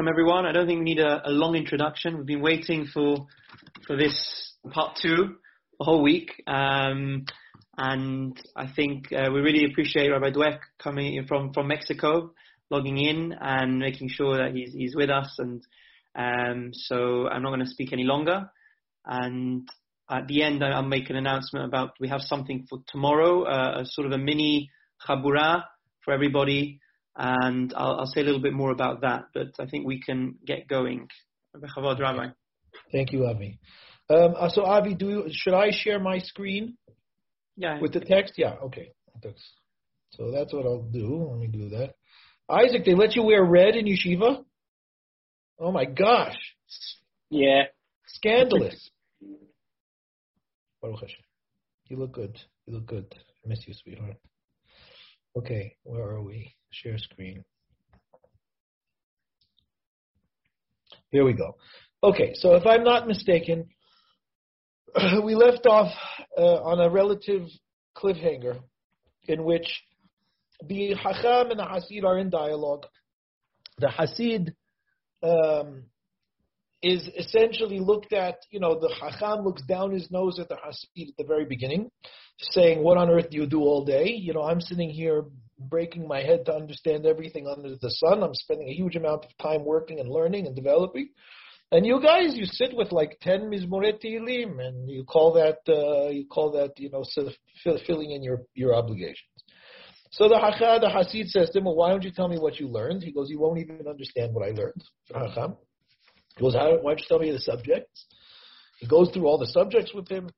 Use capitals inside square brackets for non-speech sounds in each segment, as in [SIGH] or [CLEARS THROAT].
welcome everyone. I don't think we need a, a, long introduction. We've been waiting for for this part two the whole week, um, and I think uh, we really appreciate Rabbi Dweck coming in from from Mexico, logging in and making sure that he's he's with us. And um, so I'm not going to speak any longer. And at the end, I'll make an announcement about we have something for tomorrow, uh, a sort of a mini chabura for everybody and I'll, I'll, say a little bit more about that. But I think we can get going. Rabbi. Thank you, Avi. Um, uh, so, Avi, do you, should I share my screen? Yeah. With the text? Yeah. Okay. So that's what I'll do. Let me do that. Isaac, they let you wear red in yeshiva? Oh my gosh. Yeah. Scandalous. Baruch Hashem. You look good. You look good. I miss you, sweetheart. Okay, where are we? Share screen. Here we go. Okay, so if I'm not mistaken, [CLEARS THROAT] we left off uh, on a relative cliffhanger in which the Hacham and the Hasid are in dialogue. The Hasid um, is essentially looked at, you know, the Hacham looks down his nose at the Hasid at the very beginning, saying, What on earth do you do all day? You know, I'm sitting here breaking my head to understand everything under the sun. I'm spending a huge amount of time working and learning and developing. And you guys, you sit with like ten mizmoret Tehillim, and you call that uh, you call that you know filling in your your obligations. So the Hacham, the Hasid says to him, "Well, why don't you tell me what you learned?" He goes, "You won't even understand what I learned." Hacham. He goes, "Why don't you tell me the subjects?" He goes through all the subjects with him.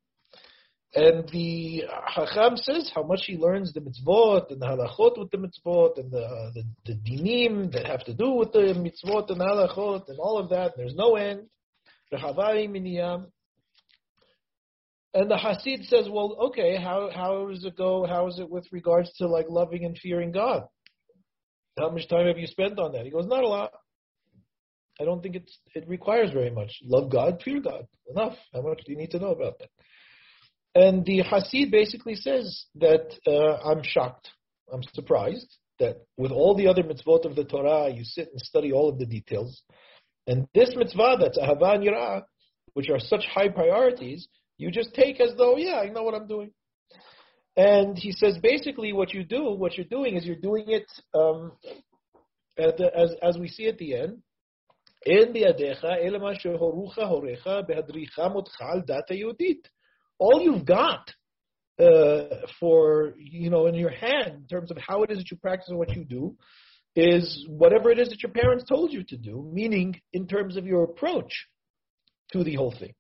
And the Hacham says how much he learns the mitzvot and the halachot with the mitzvot and the, the, the dinim that have to do with the mitzvot and halachot and all of that. There's no end. Um, and the Hasid says, well, okay, how, how does it go? How is it with regards to like loving and fearing God? How much time have you spent on that? He goes, not a lot. I don't think it's, it requires very much. Love God, fear God. Enough. How much do you need to know about that? And the Hasid basically says that uh, I'm shocked, I'm surprised that with all the other mitzvot of the Torah, you sit and study all of the details. And this mitzvah, that's Ahava and Yirah, which are such high priorities, you just take as though, yeah, I know what I'm doing. And he says basically what you do, what you're doing is you're doing it um, the, as, as we see at the end. אין בידיך אלא מה שהורך הוריך בהדריך מותך על דת היהודית all you've got uh, for you know in your hand in terms of how it is that you practice and what you do is whatever it is that your parents told you to do, meaning in terms of your approach to the whole thing.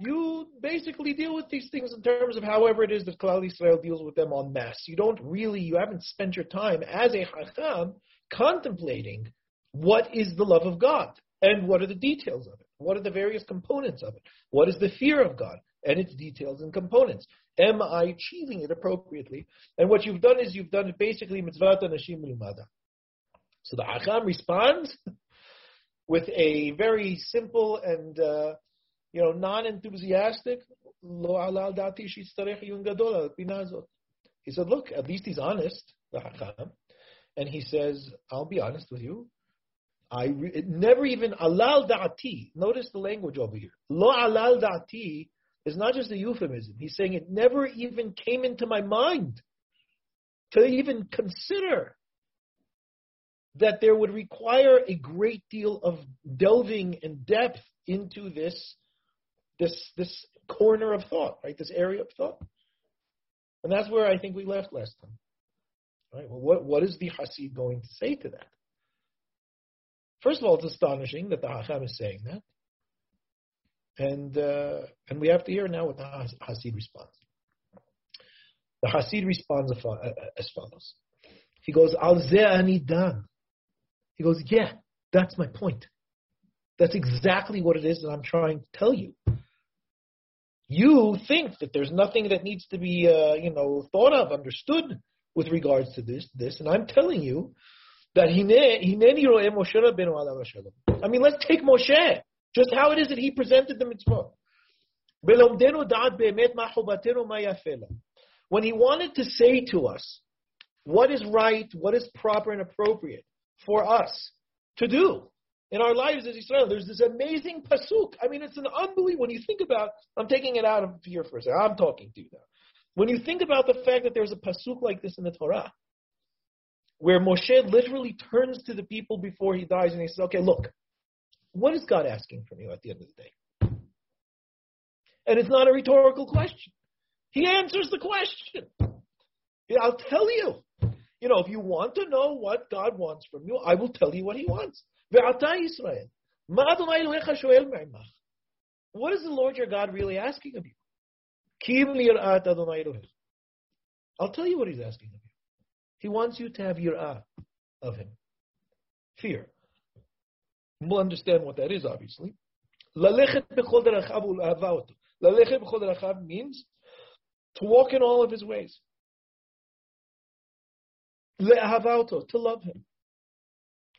You basically deal with these things in terms of however it is that Klal Yisrael deals with them en masse. You don't really, you haven't spent your time as a Chacham contemplating what is the love of God? And what are the details of it? What are the various components of it? What is the fear of God and its details and components? Am I achieving it appropriately? And what you've done is you've done basically mitzvah nashim lumada. So the Hacham responds [LAUGHS] with a very simple and uh, you know non-enthusiastic lo alal dati He said, look, at least he's honest, the Hacham, and he says, I'll be honest with you. I never even alal da'ati. Notice the language over here. Lo alal da'ati is not just a euphemism. He's saying it never even came into my mind to even consider that there would require a great deal of delving in depth into this this this corner of thought, right? This area of thought. And that's where I think we left last time. Right? Well, what, what is the Hasid going to say to that? First of all, it's astonishing that the Hacham is saying that. And, uh, and we have to hear now what the Hasid responds. The Hasid responds as follows. He goes, Al ani dan. He goes, yeah, that's my point. That's exactly what it is that I'm trying to tell you. You think that there's nothing that needs to be, uh, you know, thought of, understood with regards to this, this, and I'm telling you that Hineni Ro'eh Moshe Rabbeinu alav. I mean, let's take Moshe, just how it is that he presented the mitzvah. when he wanted to say to us what is right, what is proper and appropriate for us to do in our lives as Israel. There's this amazing pasuk. I mean, it's an unbelievable. When you think about, I'm taking it out of here for a second. I'm talking to you now. When you think about the fact that there's a pasuk like this in the Torah, where Moshe literally turns to the people before he dies and he says, "Okay, look, what is God asking from you at the end of the day?" And it's not a rhetorical question. He answers the question. I'll tell you. You know, if you want to know what God wants from you, I will tell you what He wants. Israel. What is the Lord your God really asking of you? I'll tell you what He's asking of you. He wants you to have yir'ah of Him. Fear. We'll understand what that is, obviously. Lalechet means to walk in all of His ways. Le'ahavato, to love him.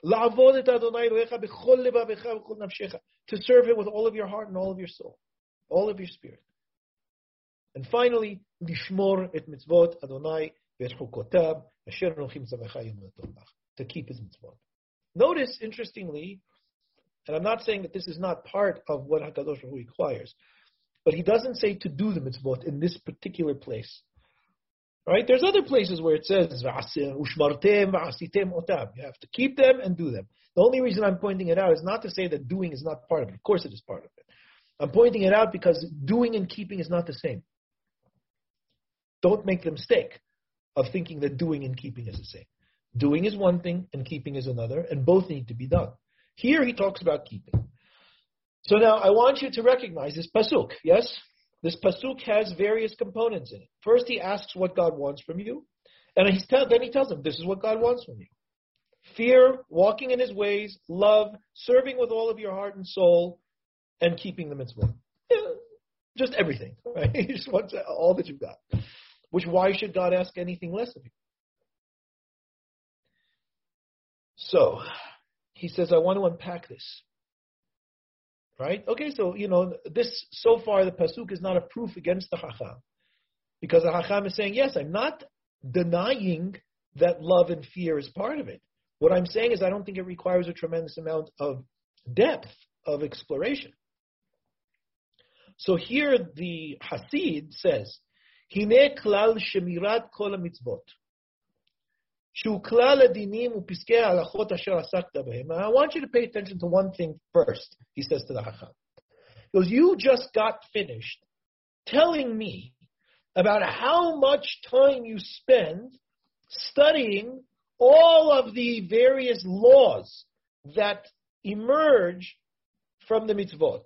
La'avod et Adonai Elohecha b'chol levavecha v'chol nafshecha. To serve him with all of your heart and all of your soul, all of your spirit. And finally, lishmor et mitzvot Adonai v'et zavecha To keep his mitzvot. Notice, interestingly, and I'm not saying that this is not part of what Hakadosh Baruch requires, but he doesn't say to do the mitzvot in this particular place. Right? There's other places where it says You have to keep them and do them. The only reason I'm pointing it out is not to say that doing is not part of it. Of course it is part of it. I'm pointing it out because doing and keeping is not the same. Don't make the mistake of thinking that doing and keeping is the same. Doing is one thing and keeping is another, and both need to be done. Here he talks about keeping. So now I want you to recognize this pasuk, yes? This pasuk has various components in it. First, he asks what God wants from you, and he's then he tells him this is what God wants from you: fear, walking in His ways, love, serving with all of your heart and soul, and keeping the mitzvah. Just everything, [LAUGHS] right? He just wants all that you've got. Which why should God ask anything less of you? So, he says, I want to unpack this. Right? Okay, so, you know, this, so far, the Pasuk is not a proof against the Hacham. Because the Hacham is saying, yes, I'm not denying that love and fear is part of it. What I'm saying is I don't think it requires a tremendous amount of depth of exploration. So here the Hasid says, Hine klal shemirat kol mitzvot. שהוא כלל הדינים ופסקי ההלכות אשר עסקת בהם. I want you to pay attention to one thing first, he says to the Hacham. He goes, you just got finished telling me about how much time you spend studying all of the various laws that emerge from the mitzvot.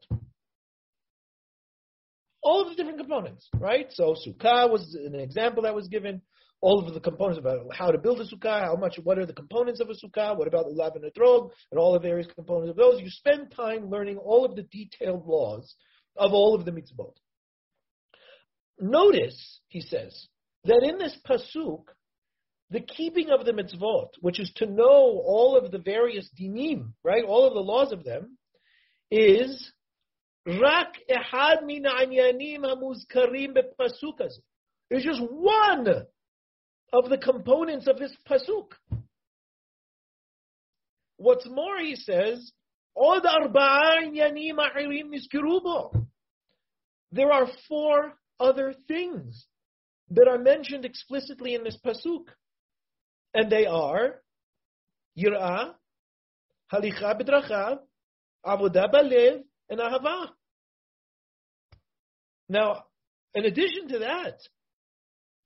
All of the different components, right? So Sukkah was an example that was given all of the components about how to build a sukkah, how much, what are the components of a sukkah, what about the lav and the etrog, and all the various components of those. You spend time learning all of the detailed laws of all of the mitzvot. Notice, he says, that in this pasuk, the keeping of the mitzvot, which is to know all of the various dinim, right, all of the laws of them, is rak ehad min anyanim hamuzkarim bepasuk It's just one of the components of this pasuk. What's more, he says, there are four other things that are mentioned explicitly in this pasuk, and they are yirah, halicha b'drachav, avodah balev, and ahava. Now, in addition to that,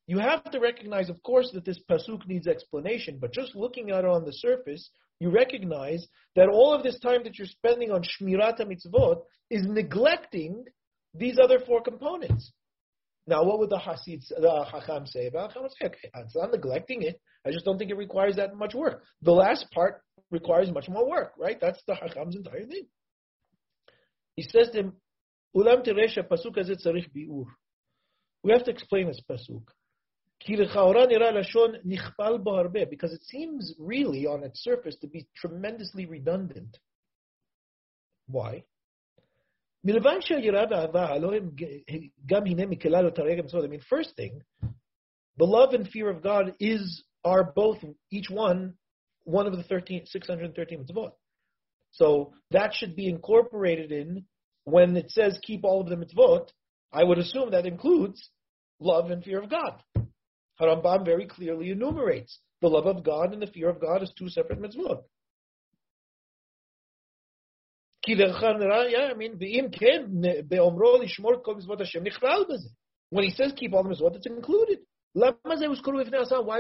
you have to recognize, of course, that this pasuk needs explanation, but just looking at it on the surface, you recognize that all of this time that you're spending on shmirat mitzvot is neglecting these other four components. Now, what would the Hasid, the Hacham say about it? Say, okay, I'm not neglecting it. I just don't think it requires that much work. The last part requires much more work, right? That's the Hacham's entire thing. He says to him, Ulam teresha pasuk tzarich biur. We have to explain this pasuk. Because it seems really on its surface to be tremendously redundant. Why? I mean, first thing, the love and fear of God is are both each one one of the 13, 613 mitzvot. So that should be incorporated in when it says keep all of the mitzvot. I would assume that includes love and fear of God. Harambam very clearly enumerates the love of God and the fear of God as two separate mitzvot. When he says keep all the mitzvot, it's included. Why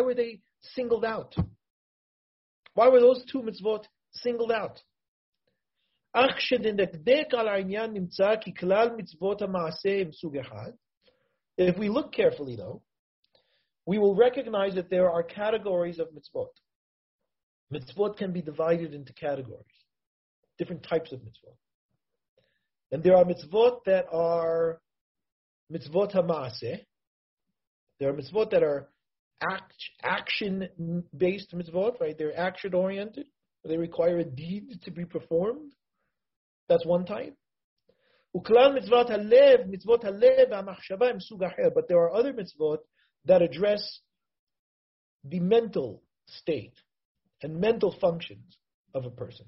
were they singled out? Why were those two mitzvot singled out? If we look carefully, though, we will recognize that there are categories of mitzvot. Mitzvot can be divided into categories, different types of mitzvot. And there are mitzvot that are mitzvot ha'maaseh. There are mitzvot that are act, action-based mitzvot, right? They're action-oriented. They require a deed to be performed. That's one type. Uklan mitzvot halev, mitzvot halev But there are other mitzvot that address the mental state and mental functions of a person.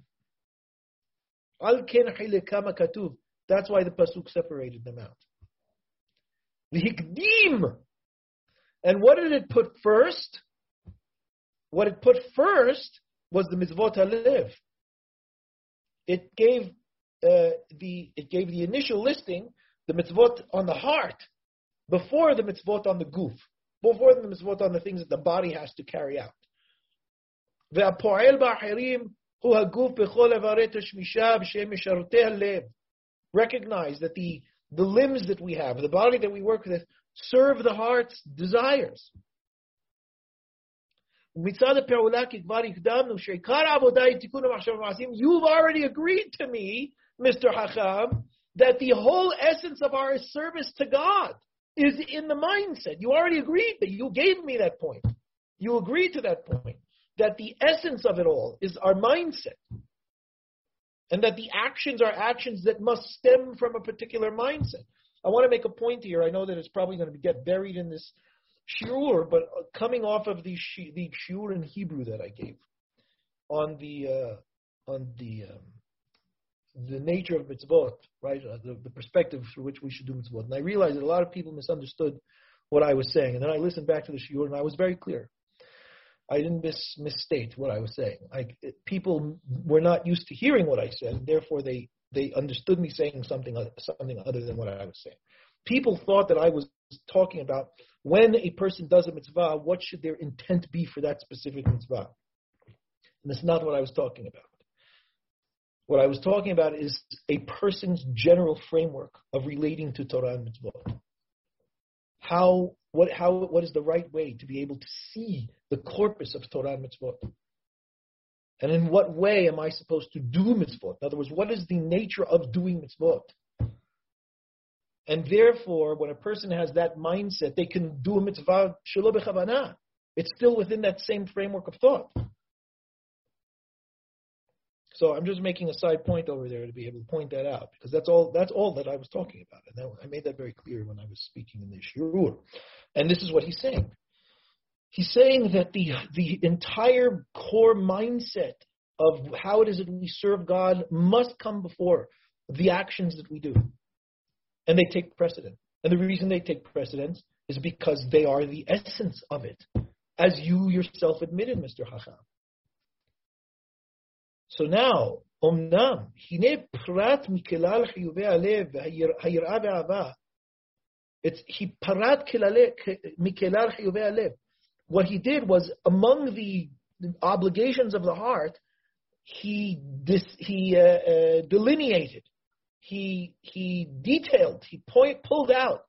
Al ken katuv. That's why the pasuk separated them out. And what did it put first? What it put first was the mitzvot halev. It gave uh, the it gave the initial listing the mitzvot on the heart before the mitzvot on the goof, before the mitzvot on the things that the body has to carry out. Recognize that the, the limbs that we have, the body that we work with, serve the heart's desires. You've already agreed to me, Mr. Hacham, that the whole essence of our service to God is in the mindset. You already agreed that you gave me that point. You agreed to that point. That the essence of it all is our mindset. And that the actions are actions that must stem from a particular mindset. I want to make a point here. I know that it's probably going to get buried in this shiur, but coming off of the shi, the shiur in Hebrew that I gave on the uh, on the um, the nature of mitzvot, right? Uh, the, the perspective through which we should do mitzvot, and I realized that a lot of people misunderstood what I was saying, and then I listened back to the shiur, and I was very clear. I didn't mis- misstate what I was saying. I, people were not used to hearing what I said, therefore they they understood me saying something something other than what I was saying. People thought that I was talking about when a person does a mitzvah, what should their intent be for that specific mitzvah? And that's not what I was talking about. What I was talking about is a person's general framework of relating to Torah and mitzvot. How, what, how, what is the right way to be able to see the corpus of Torah and mitzvot? And in what way am I supposed to do mitzvot? In other words, what is the nature of doing mitzvot? And therefore, when a person has that mindset, they can do a mitzvah shelo bechavana. It's still within that same framework of thought. So I'm just making a side point over there to be able to point that out because that's all that's all that I was talking about, and that, I made that very clear when I was speaking in the shiur. And this is what he's saying. He's saying that the the entire core mindset of how it is that we serve God must come before the actions that we do and they take precedent. And the reason they take precedence is because they are the essence of it, as you yourself admitted, Mr. Hacham. So now, hine prat mikelal chiyuve alev hayirah ve'ava. It's he parat mikelal chiyuve alev. What he did was among the obligations of the heart, he dis, he uh, uh, delineated he he detailed, he point, pulled out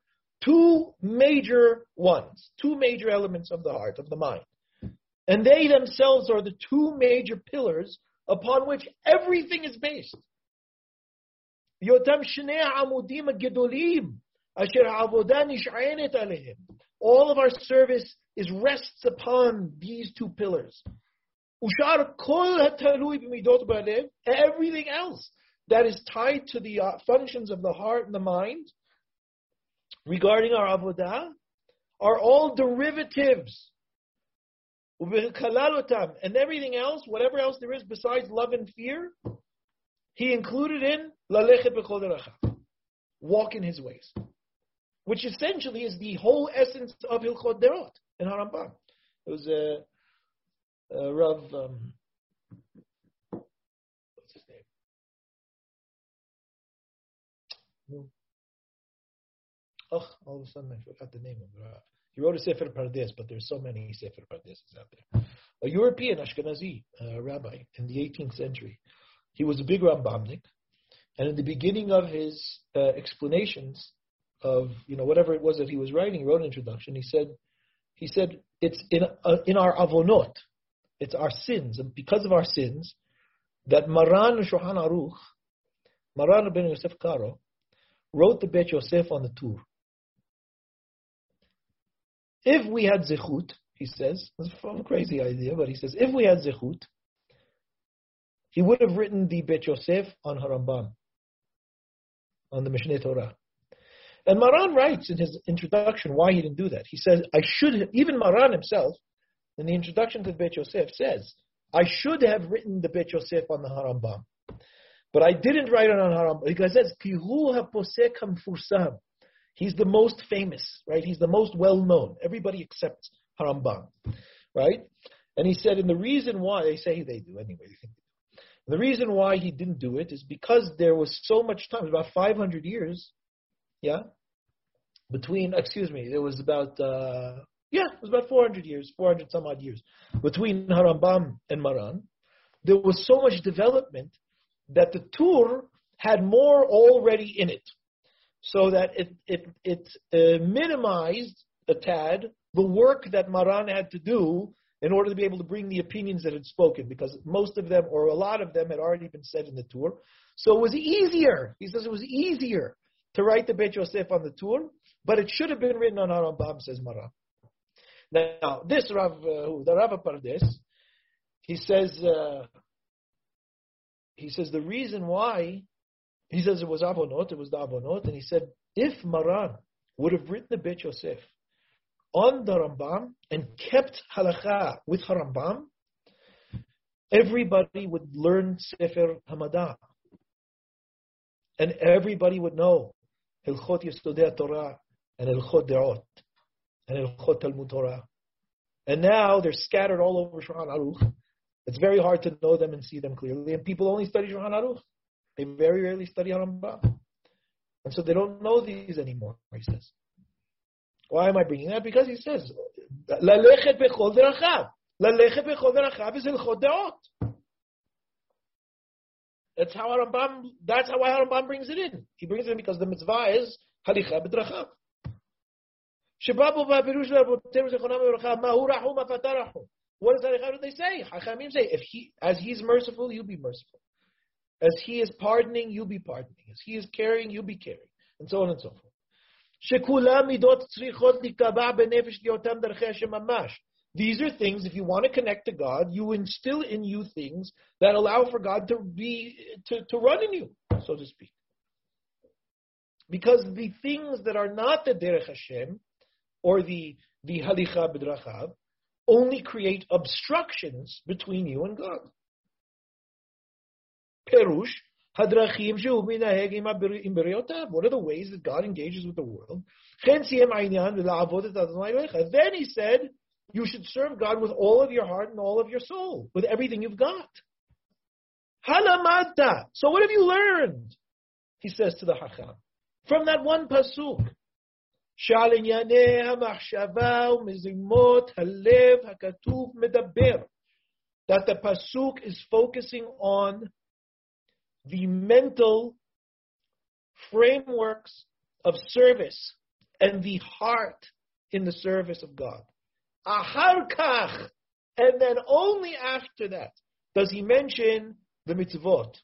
two major ones, two major elements of the heart, of the mind. And they themselves are the two major pillars upon which everything is based. All of our service is rests upon these two pillars. Everything else that is tied to the uh, functions of the heart and the mind regarding our avodah are all derivatives. And everything else, whatever else there is besides love and fear, he included in walk in his ways, which essentially is the whole essence of Hilchot Deot in Harambam. It was a, a Rav, um, what's his name? Oh, all of a sudden I forgot the name of the Rav. He wrote a Sefer Pardes, but there's so many Sefer Pardes out there. A European Ashkenazi uh, rabbi in the 18th century. He was a big Rambamnik, and in the beginning of his uh, explanations of you know whatever it was that he was writing, he wrote an introduction. He said, he said it's in uh, in our avonot, it's our sins, and because of our sins, that Maran Shulchan Aruch, Maran ben Yosef Karo, wrote the Bet Yosef on the Tur. If we had zechut, he says, it's a crazy idea, but he says, if we had zechut, he would have written the Bet Yosef on Harambam, on the Mishneh Torah. And Maran writes in his introduction why he didn't do that. He says, I should even Maran himself, in the introduction to the Bet Yosef, says, I should have written the Bet Yosef on the Harambam. But I didn't write it on Harambam. Because it says, Kihu ha He's the most famous, right? He's the most well known. Everybody accepts Harambam, right? And he said, and the reason why they say they do anyway. The reason why he didn't do it is because there was so much time, about 500 years, yeah, between. Excuse me, there was about uh, yeah, it was about 400 years, 400 some odd years between Harambam and Maran. There was so much development that the Tur had more already in it so that it it it uh, minimized a tad the work that Maran had to do in order to be able to bring the opinions that had spoken, because most of them or a lot of them had already been said in the Tur. So it was easier. He says it was easier to write the Bet Yosef on the Tur, but it should have been written on Harambam, says Maran. Now, this Rav, uh, the Rav Pardes, he says, uh, he says the reason why he says it was Avonot, it was the Avonot, and he said, if Maran would have written the Bet Yosef on the Rambam and kept halacha with Harambam, everybody would learn Sefer Hamada. And everybody would know Hilchot Yesodei Torah and Hilchot Deot and Hilchot Talmud Torah. And now they're scattered all over Shulchan Aruch. It's very hard to know them and see them clearly. And people only study Shulchan Aruch. They very rarely study Harambam. And so they don't know these anymore, he says. Why am I bringing that? Because he says, "Lalechet bechol דרכיו. Lalechet bechol דרכיו is הלכות דעות. That's how Rambam, that's how Rambam brings it in. He brings it in because the mitzvah is halicha בדרכיו. שבא בו והפירוש של רבותינו זיכרונם לברכה, מהו What do they say? חכמים say, if he, as he's merciful, you be merciful. As he is pardoning, you be pardoning. As he is caring, you be caring. And so on and so forth. These are things, if you want to connect to God, you instill in you things that allow for God to be to, to run in you, so to speak. Because the things that are not the Derech Hashem or the the Halicha B'drachav only create obstructions between you and God. Perush, Hadrachim What are the ways that God engages with the world? Then he said, you should serve God with all of your heart and all of your soul, with everything you've got. Halamata. So what have you learned? He says to the Hacham. From that one pasuk. That the pasuk is focusing on the mental frameworks of service and the heart in the service of God. Ahar kach, and then only after that does he mention the mitzvot,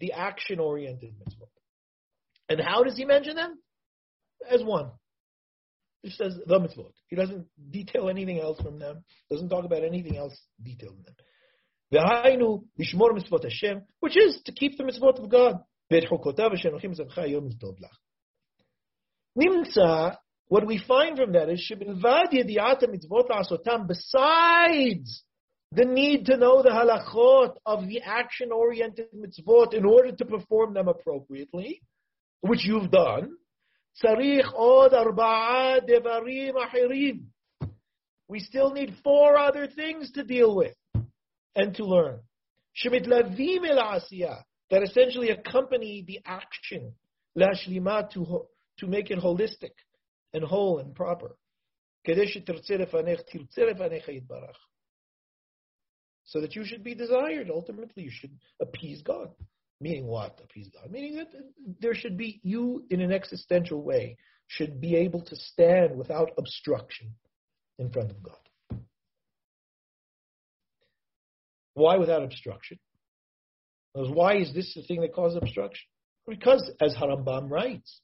the action-oriented mitzvot. And how does he mention them? As one. He says the mitzvot. He doesn't detail anything else from them. Doesn't talk about anything else detailed in them. V'hainu lishmor mitzvot Hashem, which is to keep the mitzvot of God. Nimtza What we find from that is shebelvad yediat mitzvot la'asotam, besides the need to know the halachot of the action-oriented mitzvot in order to perform them appropriately, which you've done, tzarich od arba'a devarim ahirim. We still need four other things to deal with and to learn. El that essentially accompany the action, lashlimat to to make it holistic and whole and proper. So that you should be desired. Ultimately, you should appease God. Meaning what? Appease God. Meaning that there should be, you in an existential way, should be able to stand without obstruction in front of God. Why without obstruction? Why is this the thing that causes obstruction? Because, as Harambam writes,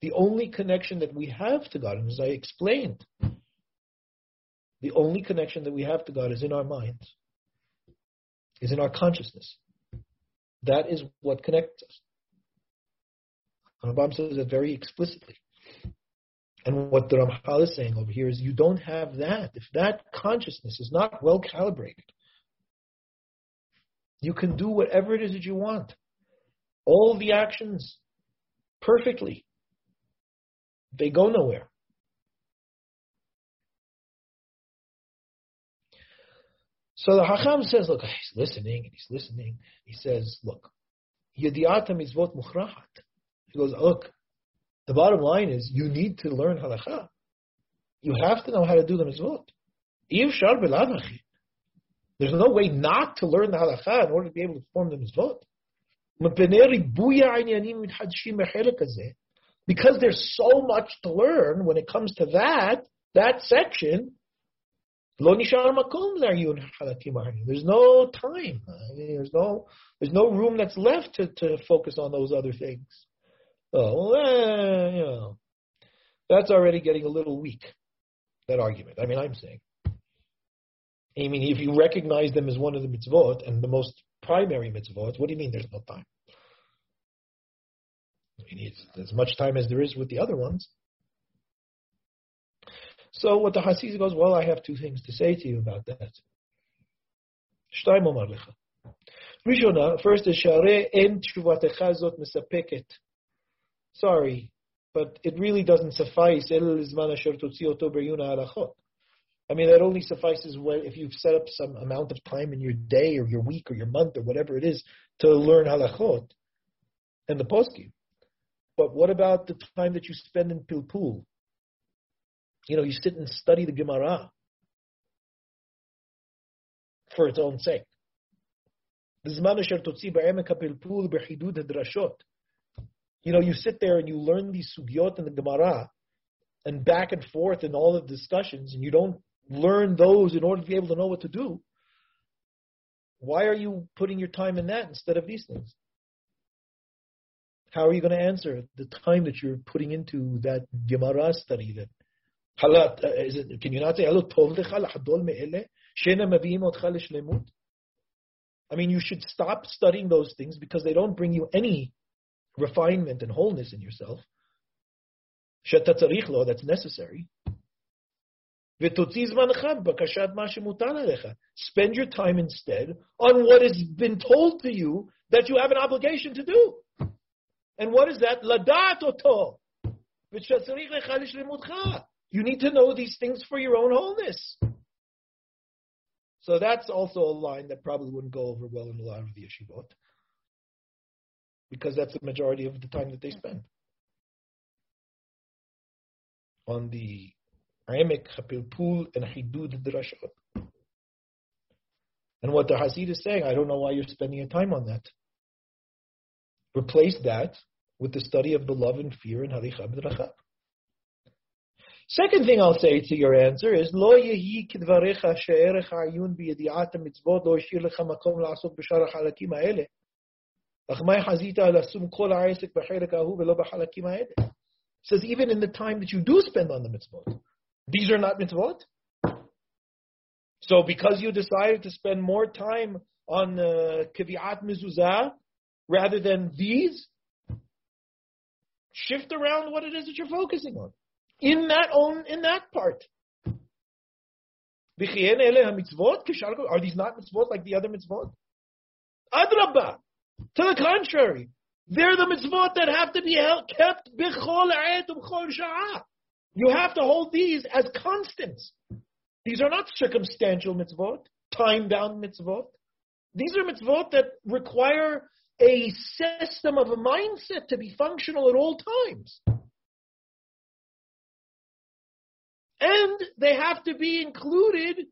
the only connection that we have to God, and as I explained, the only connection that we have to God is in our minds, is in our consciousness. That is what connects us. Rambam says it very explicitly. And what the Ramchal is saying over here is you don't have that. If that consciousness is not well calibrated, you can do whatever it is that you want. All the actions perfectly. They go nowhere. So the Hacham says, look, he's listening and he's listening. He says, look, Yadiata mitzvot muchrahat. He goes, look, the bottom line is you need to learn halacha. You have to know how to do the mitzvot. There's no way not to learn the halacha in order to be able to perform the mitzvot. Because there's so much to learn when it comes to that, that section, there's no time. There's no there's no room that's left to, to focus on those other things. Oh, well, you know, that's already getting a little weak. That argument. I mean, I'm saying. I mean, if you recognize them as one of the mitzvot and the most primary mitzvot, what do you mean there's no time? He needs as much time as there is with the other ones. So what the Hasid goes, well, I have two things to say to you about that. Rishona, first is Share en tshuvatecha zot mesapeket. Sorry, but it really doesn't suffice. I mean, that only suffices when, if you've set up some amount of time in your day or your week or your month or whatever it is to learn halachot and the poskim. But what about the time that you spend in Pilpul? You know, you sit and study the Gemara for its own sake. You know, you sit there and you learn these sugyot in the Gemara and back and forth in all the discussions, and you don't learn those in order to be able to know what to do. Why are you putting your time in that instead of these things? How are you going to answer the time that you're putting into that Gemara study? That halat, uh, is it, can you not say I mean, you should stop studying those things because they don't bring you any refinement and wholeness in yourself. That's necessary. Spend your time instead on what has been told to you that you have an obligation to do. And what is that? Ladat oto. You need to know these things for your own wholeness. So that's also a line that probably wouldn't go over well in a lot of the yeshivot. Because that's the majority of the time that they spend. On the and what the Hasid is saying, I don't know why you're spending your time on that. Replace that with the study of the love and fear and Halichab Second thing I'll say to your answer is Lo Yehi Kidvarecha She'erech Ayun B'Yedi'at HaMitzvot Lo Yishir Lecha Makom La'asok B'Shar HaChalakim Ha'ele. Says even in the time that you do spend on the mitzvot, these are not mitzvot. So because you decided to spend more time on uh, kiviat mezuzah rather than these, shift around what it is that you're focusing on. in that own in that part. Are these not mitzvot like the other mitzvot? Adrabah. To the contrary, they're the mitzvot that have to be held, kept b'chol b'chol sha'ah. You have to hold these as constants. These are not circumstantial mitzvot, time-bound mitzvot. These are mitzvot that require a system of a mindset to be functional at all times. And they have to be included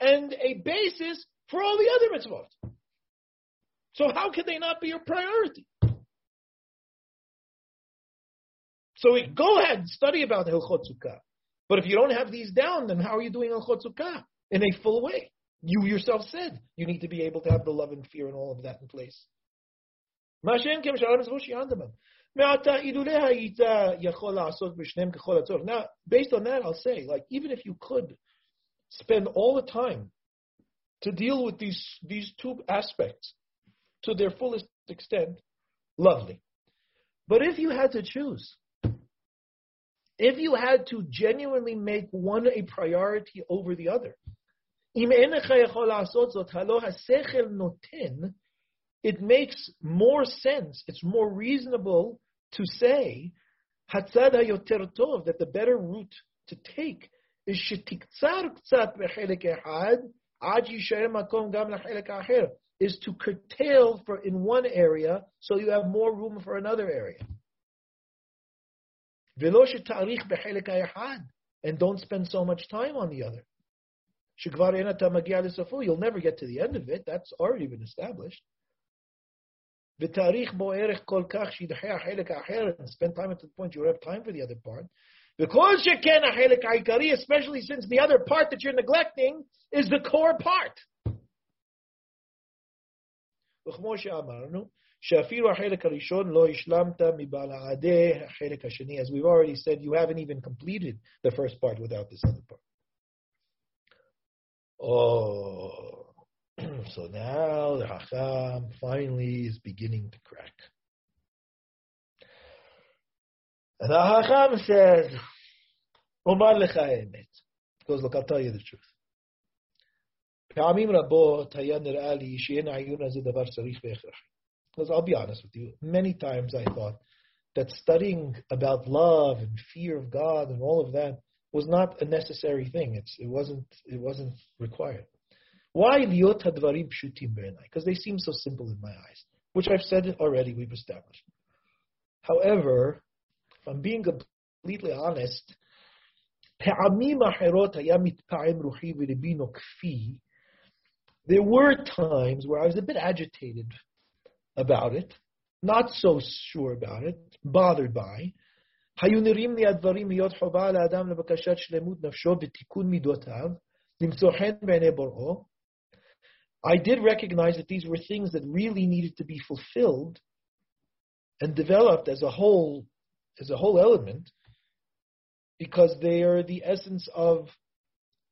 and a basis for all the other mitzvot. So how can they not be a priority? So go ahead, study about Hilchot Sukkah. But if you don't have these down, then how are you doing Hilchot Sukkah in a full way? You yourself said you need to be able to have the love and fear and all of that in place. Now, based on that, I'll say, like, even if you could spend all the time to deal with these, these two aspects to their fullest extent, lovely. But if you had to choose, if you had to genuinely make one a priority over the other, it makes more sense, it's more reasonable to say, that the better route to take is is to curtail for in one area so you have more room for another area. And don't spend so much time on the other. You'll never get to the end of it. That's already been established. Spend time at the point you have time for the other part. Because you can especially since the other part that you're neglecting is the core part. As we've already said, you haven't even completed the first part without this other part. Oh, [CLEARS THROAT] so now the Hacham finally is beginning to crack. And the Hacham says, Omar lecha emet. Goes, look, I'll tell you the truth. פעמים רבות היה נראה לי שאין העיון הזה דבר צריך והכרחי. Because I'll be honest with you, many times I thought that studying about love and fear of God and all of that was not a necessary thing. It's, it wasn't. It wasn't required. Why liot hadvarim pshutim Because they seem so simple in my eyes, which I've said already. We've established. However, if I'm being completely honest, there were times where I was a bit agitated about it, not so sure about it, bothered by. היו נראים לי הדברים להיות חובה לאדם לבקשת שלמות נפשו ותיקון מידותיו, למצוא חן בעיני בוראו. I did recognize that these were things that really needed to be fulfilled and developed as a whole, as a whole element, because they are the essence of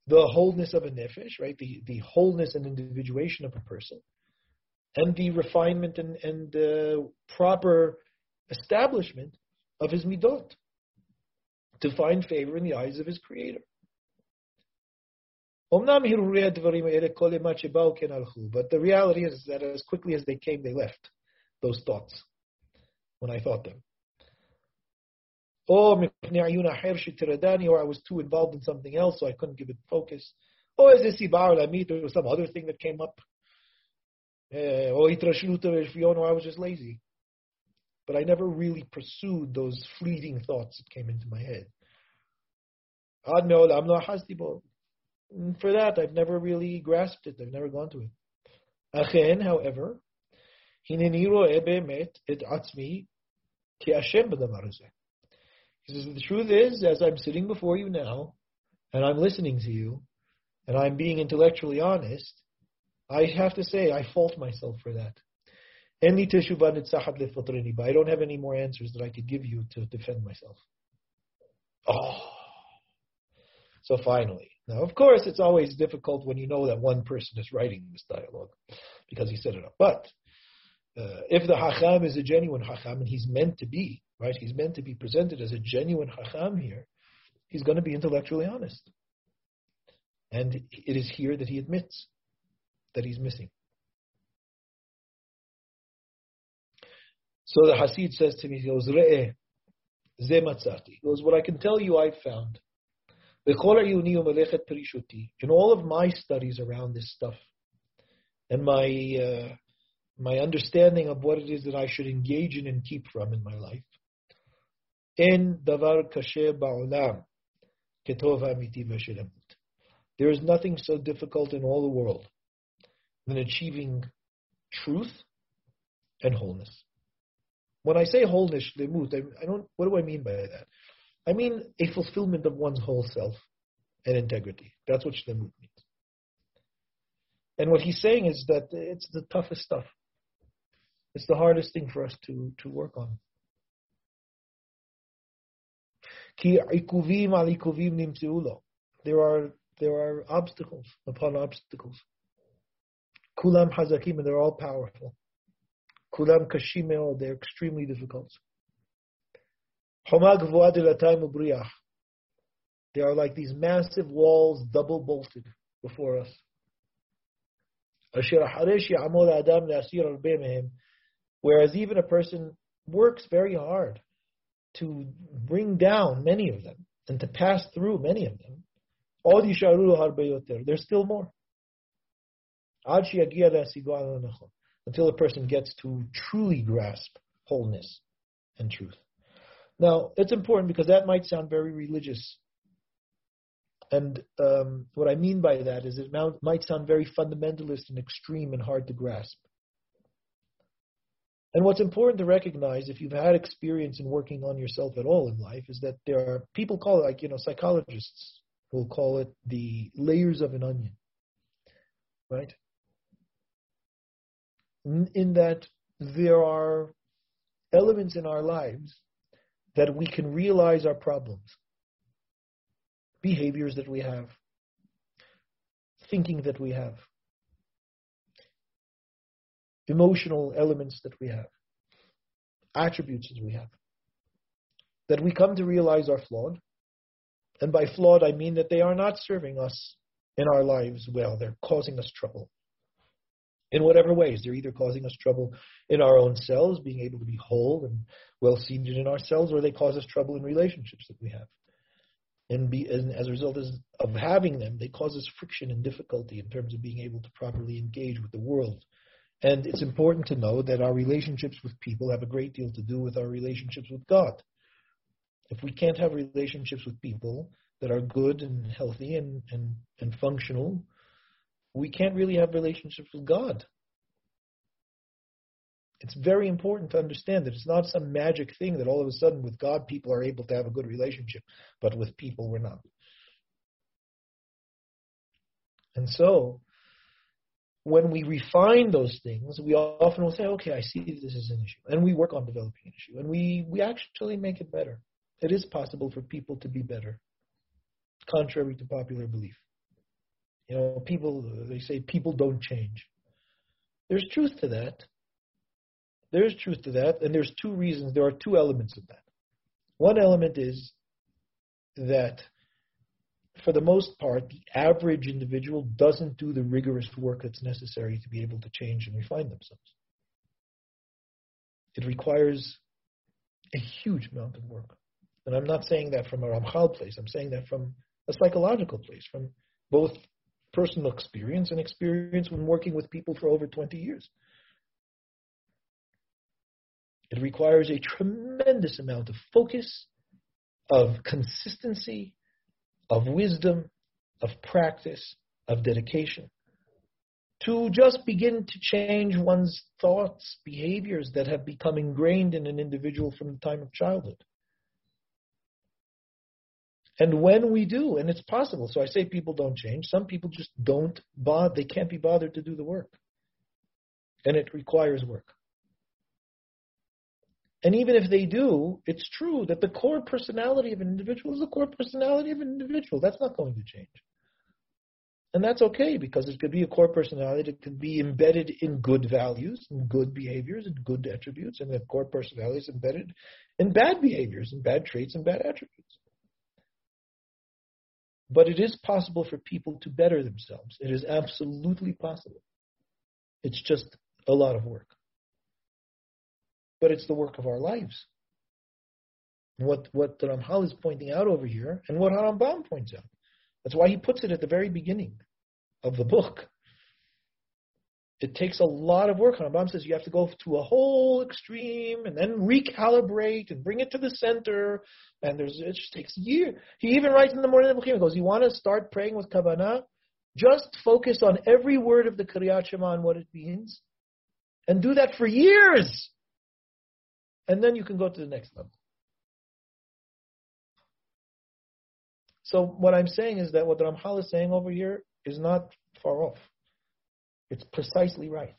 the wholeness of a nefesh, right? The, the wholeness and individuation of a person and the refinement and, and uh, proper establishment of his midot to find favor in the eyes of his creator. But the reality is that as quickly as they came, they left those thoughts when I thought them. Or I was too involved in something else, so I couldn't give it focus. Or as there was some other thing that came up uh, I was just lazy. But I never really pursued those fleeting thoughts that came into my head. For that, I've never really grasped it. I've never gone to it. Achen, however, he says, the truth is, as I'm sitting before you now, and I'm listening to you, and I'm being intellectually honest, I have to say, I fault myself for that. But I don't have any more answers that I could give you to defend myself. Oh. So finally, now of course it's always difficult when you know that one person is writing this dialogue because he set it up. But uh, if the Hacham is a genuine Hacham and he's meant to be, right, he's meant to be presented as a genuine Hacham here, he's going to be intellectually honest. And it is here that he admits that he's missing. So the Hasid says to me, he goes, Re'eh, ze matzati. He goes, what I can tell you I've found. In all of my studies around this stuff, and my uh, my understanding of what it is that I should engage in and keep from in my life, in davar kasher ba'olam ketov amiti There is nothing so difficult in all the world than achieving truth and wholeness. When I say wholeness, shlemut, I, I don't. What do I mean by that? I mean a fulfillment of one's whole self and integrity. That's what shlemut means. And what he's saying is that it's the toughest stuff. It's the hardest thing for us to, to work on. There are there are obstacles upon obstacles. Kulam hazakim, and they're all powerful. Kulam kashimeo, oh, they're extremely difficult. They are like these massive walls double bolted before us. Whereas even a person works very hard to bring down many of them and to pass through many of them, there's still more until a person gets to truly grasp wholeness and truth. Now, it's important because that might sound very religious. And um, what I mean by that is it might sound very fundamentalist and extreme and hard to grasp. And what's important to recognize, if you've had experience in working on yourself at all in life, is that there are people call it, like, you know, psychologists will call it the layers of an onion. Right? In that there are elements in our lives that we can realize our problems, behaviors that we have, thinking that we have, emotional elements that we have, attributes that we have, that we come to realize are flawed. And by flawed, I mean that they are not serving us in our lives well, they're causing us trouble in whatever ways. They're either causing us trouble in our own selves, being able to be whole and well seated in ourselves, or they cause us trouble in relationships that we have. And, be, and as a result of having them, they cause us friction and difficulty in terms of being able to properly engage with the world. And it's important to know that our relationships with people have a great deal to do with our relationships with God. If we can't have relationships with people that are good and healthy and, and, and functional, we can't really have relationships with God. It's very important to understand that it's not some magic thing that all of a sudden with God people are able to have a good relationship, but with people we're not. And so, when we refine those things, we often will say, okay, I see this is an issue. And we work on developing an issue. And we, we actually make it better. It is possible for people to be better, contrary to popular belief. You know, people, they say people don't change. There's truth to that. There's truth to that, and there's two reasons. There are two elements of that. One element is that, for the most part, the average individual doesn't do the rigorous work that's necessary to be able to change and refine themselves. It requires a huge amount of work. And I'm not saying that from a Ramchal place, I'm saying that from a psychological place, from both personal experience and experience when working with people for over 20 years. It requires a tremendous amount of focus, of consistency, of wisdom, of practice, of dedication to just begin to change one's thoughts, behaviors that have become ingrained in an individual from the time of childhood. And when we do, and it's possible, so I say people don't change. Some people just don't bother, they can't be bothered to do the work. And it requires work. And even if they do, it's true that the core personality of an individual is the core personality of an individual. That's not going to change. And that's okay because it could be a core personality that can be embedded in good values and good behaviors and good attributes, and that core personality is embedded in bad behaviors and bad traits and bad attributes. But it is possible for people to better themselves. It is absolutely possible. It's just a lot of work. But it's the work of our lives. What what the Ramchal is pointing out over here, and what Harambam points out. That's why he puts it at the very beginning of the book. It takes a lot of work. Harambam says you have to go to a whole extreme and then recalibrate and bring it to the center. And there's it just takes years. He even writes in the morning of He goes, "You want to start praying with kavanah? Just focus on every word of the Kriyat Shema and what it means, and do that for years, and then you can go to the next level." So what I'm saying is that what Ramchal is saying over here is not far off. It's precisely right.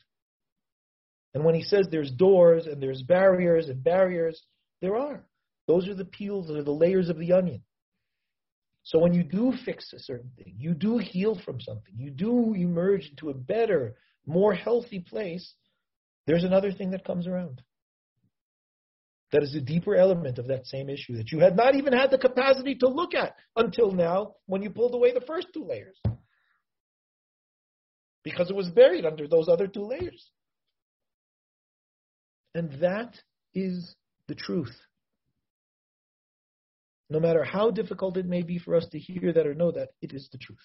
And when he says there's doors and there's barriers and barriers, there are. Those are the peels, are the layers of the onion. So when you do fix a certain thing, you do heal from something, you do emerge into a better, more healthy place, there's another thing that comes around that is a deeper element of that same issue that you had not even had the capacity to look at until now when you pulled away the first two layers. Because it was buried under those other two layers. And that is the truth. No matter how difficult it may be for us to hear that or know that, it is the truth.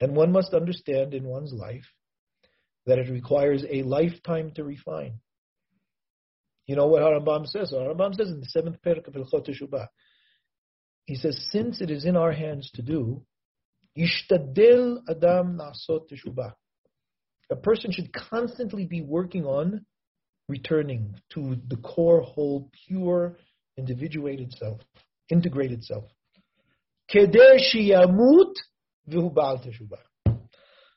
And one must understand in one's life that it requires a lifetime to refine. You know what Harambam says? Harambam says in the seventh parak of Hilchot Teshubah, he says, since it is in our hands to do, Yishtadel Adam Nasot Teshubah. A person should constantly be working on returning to the core, whole, pure, individuated self, integrated self. Yamut Teshubah.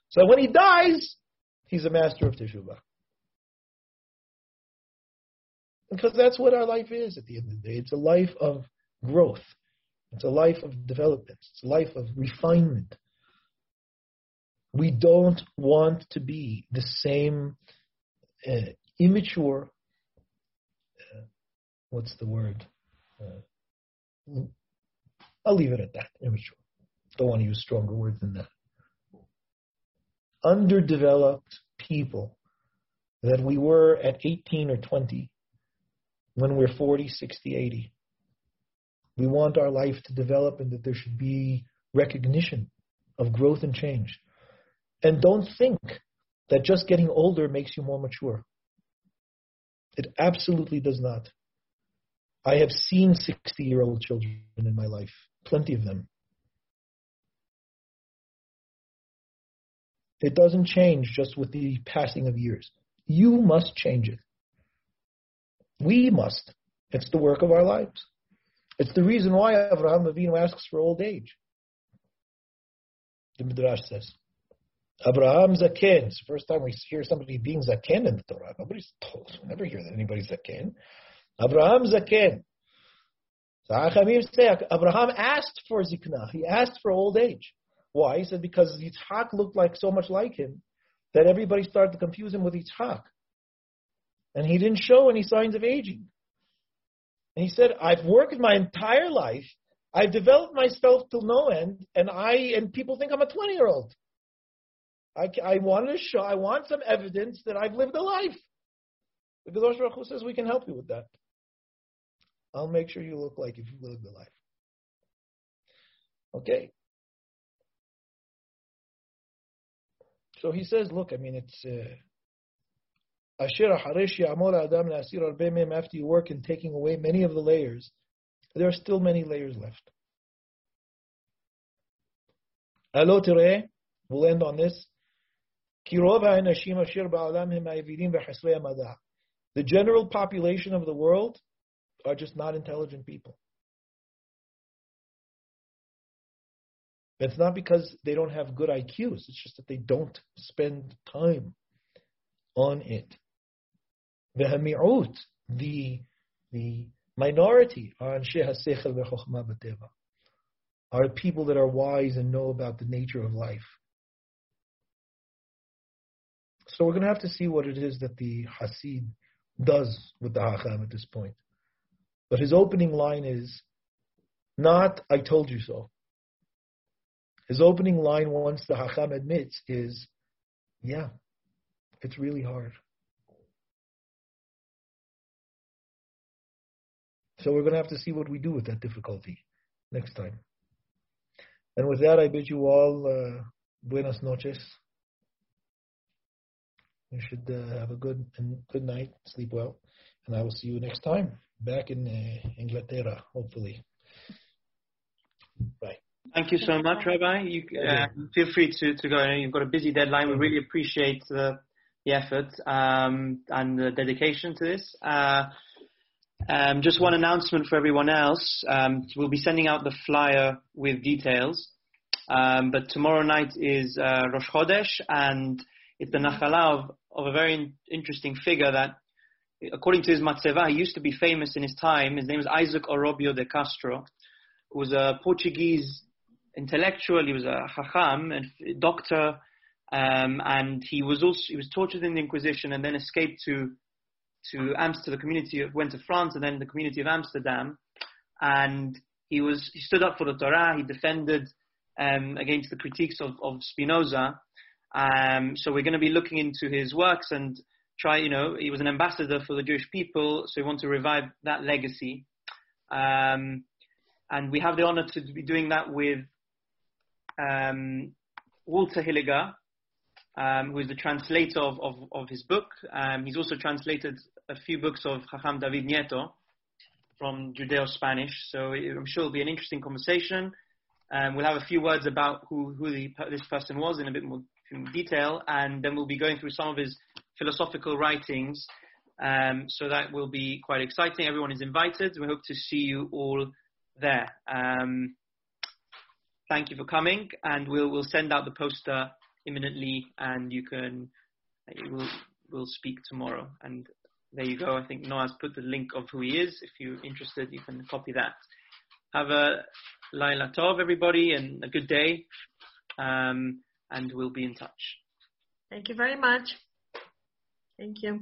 So when he dies, he's a master of Teshubah. Because that's what our life is at the end of the day. It's a life of growth. It's a life of development. It's a life of refinement. We don't want to be the same uh, immature, uh, what's the word? Uh, I'll leave it at that, immature. Don't want to use stronger words than that. Underdeveloped people that we were at 18 or 20 when we're 40, 60, 80. We want our life to develop and that there should be recognition of growth and change. And don't think that just getting older makes you more mature. It absolutely does not. I have seen 60 year old children in my life, plenty of them. It doesn't change just with the passing of years. You must change it. We must. It's the work of our lives. It's the reason why Abraham Avinu asks for old age. The Midrash says. Abraham Zaken. It's the first time we hear somebody being Zaken in the Torah. Nobody's told. We never hear that anybody's Zaken. Abraham Zaken. So Achamim say Abraham asked for Zikna. He asked for old age. Why? He said because Yitzhak looked like so much like him that everybody started to confuse him with Yitzhak and he didn't show any signs of aging. And he said, I've worked my entire life. I've developed myself till no end, and I and people think I'm a 20 year old. I, I want to show, I want some evidence that I've lived a life. The Kadosh Baruch Hu says we can help you with that. I'll make sure you look like if you lived a life. Okay. So he says, look, I mean, it's uh, Asher Adam after you work in taking away many of the layers, there are still many layers left. Alo we'll end on this. The general population of the world are just not intelligent people. It's not because they don't have good IQs, it's just that they don't spend time on it. V'hami'ut, the, the minority, are anshe are people that are wise and know about the nature of life. So we're going to have to see what it is that the Hasid does with the Hacham at this point. But his opening line is, not I told you so. His opening line, once the Hacham admits, is, yeah, it's really hard. So we're going to have to see what we do with that difficulty next time. And with that, I bid you all uh, buenas noches. You should uh, have a good and good night, sleep well, and I will see you next time back in uh, Inglaterra, hopefully. Bye. Thank you so much, Rabbi. You uh, feel free to, to go. You've got a busy deadline. We really appreciate the, the effort um, and the dedication to this. Um, just one announcement for everyone else. Um, we'll be sending out the flyer with details. Um, but tomorrow night is uh, Rosh Chodesh, and it's the Nachala of, of a very interesting figure that, according to his Matzeva, he used to be famous in his time. His name is Isaac Orobio de Castro, who was a Portuguese intellectual. He was a Chacham and doctor, um, and he was also he was tortured in the Inquisition and then escaped to to Amsterdam, the community of, went to France and then the community of Amsterdam, and he was he stood up for the Torah. He defended um, against the critiques of, of Spinoza. Um, so we're going to be looking into his works and try. You know, he was an ambassador for the Jewish people, so we want to revive that legacy. Um, and we have the honor to be doing that with um, Walter Hilliger, um, who is the translator of, of, of his book. Um, he's also translated a few books of Chacham David Nieto from Judeo-Spanish. So I'm sure it'll be an interesting conversation. Um, we'll have a few words about who, who the, this person was in a bit more detail, and then we'll be going through some of his philosophical writings. Um, so that will be quite exciting. Everyone is invited. We hope to see you all there. Um, thank you for coming, and we'll we'll send out the poster imminently, and you can we'll we'll speak tomorrow. And there you go. I think Noah's put the link of who he is. If you're interested, you can copy that. Have a Laila Tov, everybody, and a good day. Um, and we'll be in touch. Thank you very much. Thank you.